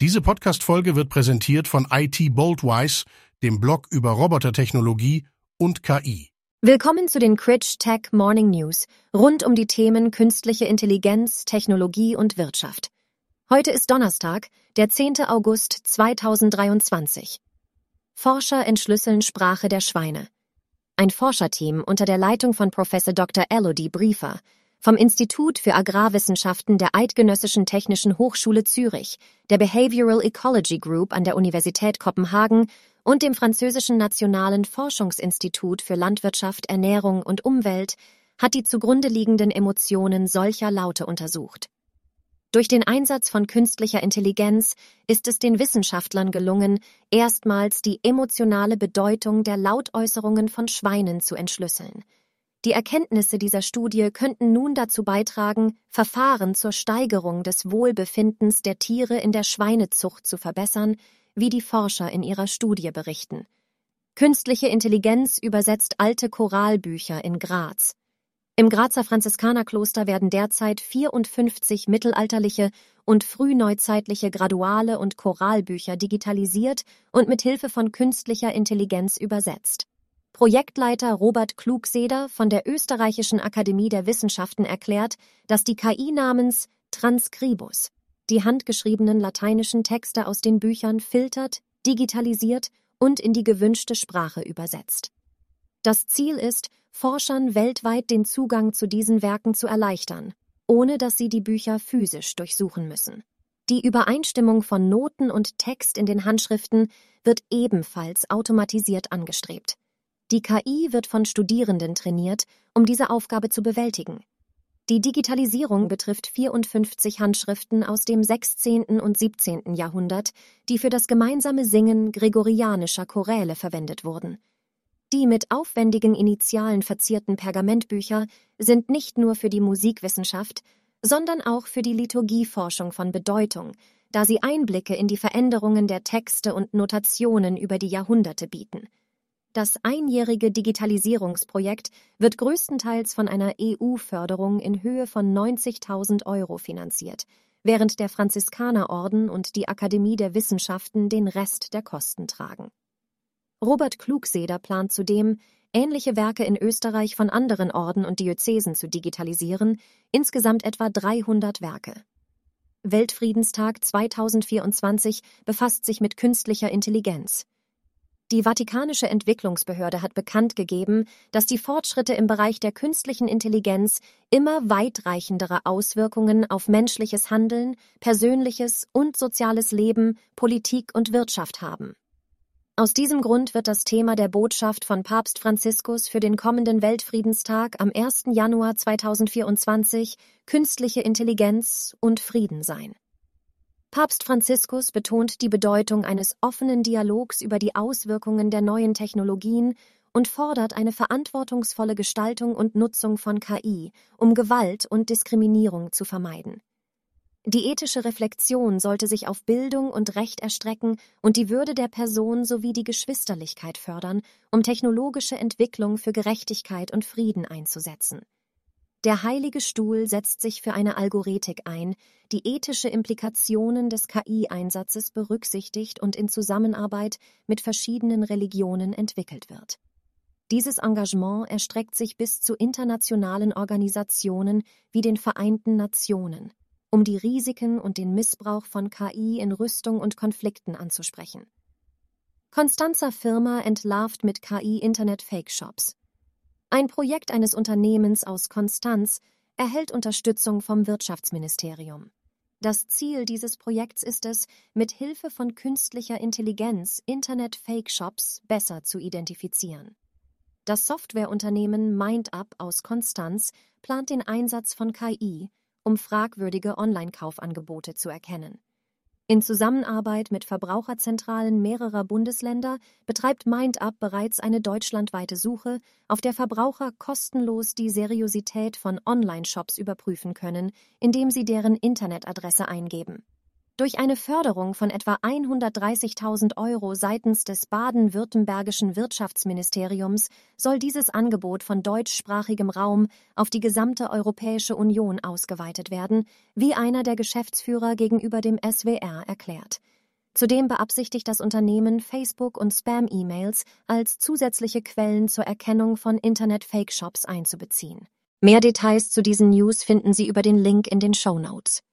Diese Podcast-Folge wird präsentiert von IT Boldwise, dem Blog über Robotertechnologie und KI. Willkommen zu den Critch Tech Morning News rund um die Themen künstliche Intelligenz, Technologie und Wirtschaft. Heute ist Donnerstag, der 10. August 2023. Forscher entschlüsseln Sprache der Schweine. Ein Forscherteam unter der Leitung von Professor Dr. Elodie Briefer vom Institut für Agrarwissenschaften der Eidgenössischen Technischen Hochschule Zürich, der Behavioral Ecology Group an der Universität Kopenhagen und dem französischen Nationalen Forschungsinstitut für Landwirtschaft, Ernährung und Umwelt hat die zugrunde liegenden Emotionen solcher Laute untersucht. Durch den Einsatz von künstlicher Intelligenz ist es den Wissenschaftlern gelungen, erstmals die emotionale Bedeutung der Lautäußerungen von Schweinen zu entschlüsseln – die Erkenntnisse dieser Studie könnten nun dazu beitragen, Verfahren zur Steigerung des Wohlbefindens der Tiere in der Schweinezucht zu verbessern, wie die Forscher in ihrer Studie berichten. Künstliche Intelligenz übersetzt alte Choralbücher in Graz. Im Grazer Franziskanerkloster werden derzeit 54 mittelalterliche und frühneuzeitliche Graduale und Choralbücher digitalisiert und mit Hilfe von künstlicher Intelligenz übersetzt. Projektleiter Robert Klugseder von der Österreichischen Akademie der Wissenschaften erklärt, dass die KI namens Transcribus die handgeschriebenen lateinischen Texte aus den Büchern filtert, digitalisiert und in die gewünschte Sprache übersetzt. Das Ziel ist, Forschern weltweit den Zugang zu diesen Werken zu erleichtern, ohne dass sie die Bücher physisch durchsuchen müssen. Die Übereinstimmung von Noten und Text in den Handschriften wird ebenfalls automatisiert angestrebt. Die KI wird von Studierenden trainiert, um diese Aufgabe zu bewältigen. Die Digitalisierung betrifft 54 Handschriften aus dem 16. und 17. Jahrhundert, die für das gemeinsame Singen gregorianischer Choräle verwendet wurden. Die mit aufwendigen Initialen verzierten Pergamentbücher sind nicht nur für die Musikwissenschaft, sondern auch für die Liturgieforschung von Bedeutung, da sie Einblicke in die Veränderungen der Texte und Notationen über die Jahrhunderte bieten. Das einjährige Digitalisierungsprojekt wird größtenteils von einer EU-Förderung in Höhe von 90.000 Euro finanziert, während der Franziskanerorden und die Akademie der Wissenschaften den Rest der Kosten tragen. Robert Klugseder plant zudem, ähnliche Werke in Österreich von anderen Orden und Diözesen zu digitalisieren, insgesamt etwa 300 Werke. Weltfriedenstag 2024 befasst sich mit künstlicher Intelligenz. Die Vatikanische Entwicklungsbehörde hat bekannt gegeben, dass die Fortschritte im Bereich der künstlichen Intelligenz immer weitreichendere Auswirkungen auf menschliches Handeln, persönliches und soziales Leben, Politik und Wirtschaft haben. Aus diesem Grund wird das Thema der Botschaft von Papst Franziskus für den kommenden Weltfriedenstag am 1. Januar 2024 künstliche Intelligenz und Frieden sein. Papst Franziskus betont die Bedeutung eines offenen Dialogs über die Auswirkungen der neuen Technologien und fordert eine verantwortungsvolle Gestaltung und Nutzung von KI, um Gewalt und Diskriminierung zu vermeiden. Die ethische Reflexion sollte sich auf Bildung und Recht erstrecken und die Würde der Person sowie die Geschwisterlichkeit fördern, um technologische Entwicklung für Gerechtigkeit und Frieden einzusetzen. Der Heilige Stuhl setzt sich für eine Algoretik ein, die ethische Implikationen des KI-Einsatzes berücksichtigt und in Zusammenarbeit mit verschiedenen Religionen entwickelt wird. Dieses Engagement erstreckt sich bis zu internationalen Organisationen wie den Vereinten Nationen, um die Risiken und den Missbrauch von KI in Rüstung und Konflikten anzusprechen. Constanza Firma entlarvt mit KI Internet-Fake-Shops. Ein Projekt eines Unternehmens aus Konstanz erhält Unterstützung vom Wirtschaftsministerium. Das Ziel dieses Projekts ist es, mit Hilfe von künstlicher Intelligenz Internet-Fake-Shops besser zu identifizieren. Das Softwareunternehmen MindUp aus Konstanz plant den Einsatz von KI, um fragwürdige Online-Kaufangebote zu erkennen. In Zusammenarbeit mit Verbraucherzentralen mehrerer Bundesländer betreibt MindUp bereits eine deutschlandweite Suche, auf der Verbraucher kostenlos die Seriosität von Online-Shops überprüfen können, indem sie deren Internetadresse eingeben. Durch eine Förderung von etwa 130.000 Euro seitens des baden-württembergischen Wirtschaftsministeriums soll dieses Angebot von deutschsprachigem Raum auf die gesamte Europäische Union ausgeweitet werden, wie einer der Geschäftsführer gegenüber dem SWR erklärt. Zudem beabsichtigt das Unternehmen, Facebook und Spam-E-Mails als zusätzliche Quellen zur Erkennung von Internet-Fake-Shops einzubeziehen. Mehr Details zu diesen News finden Sie über den Link in den Show Notes.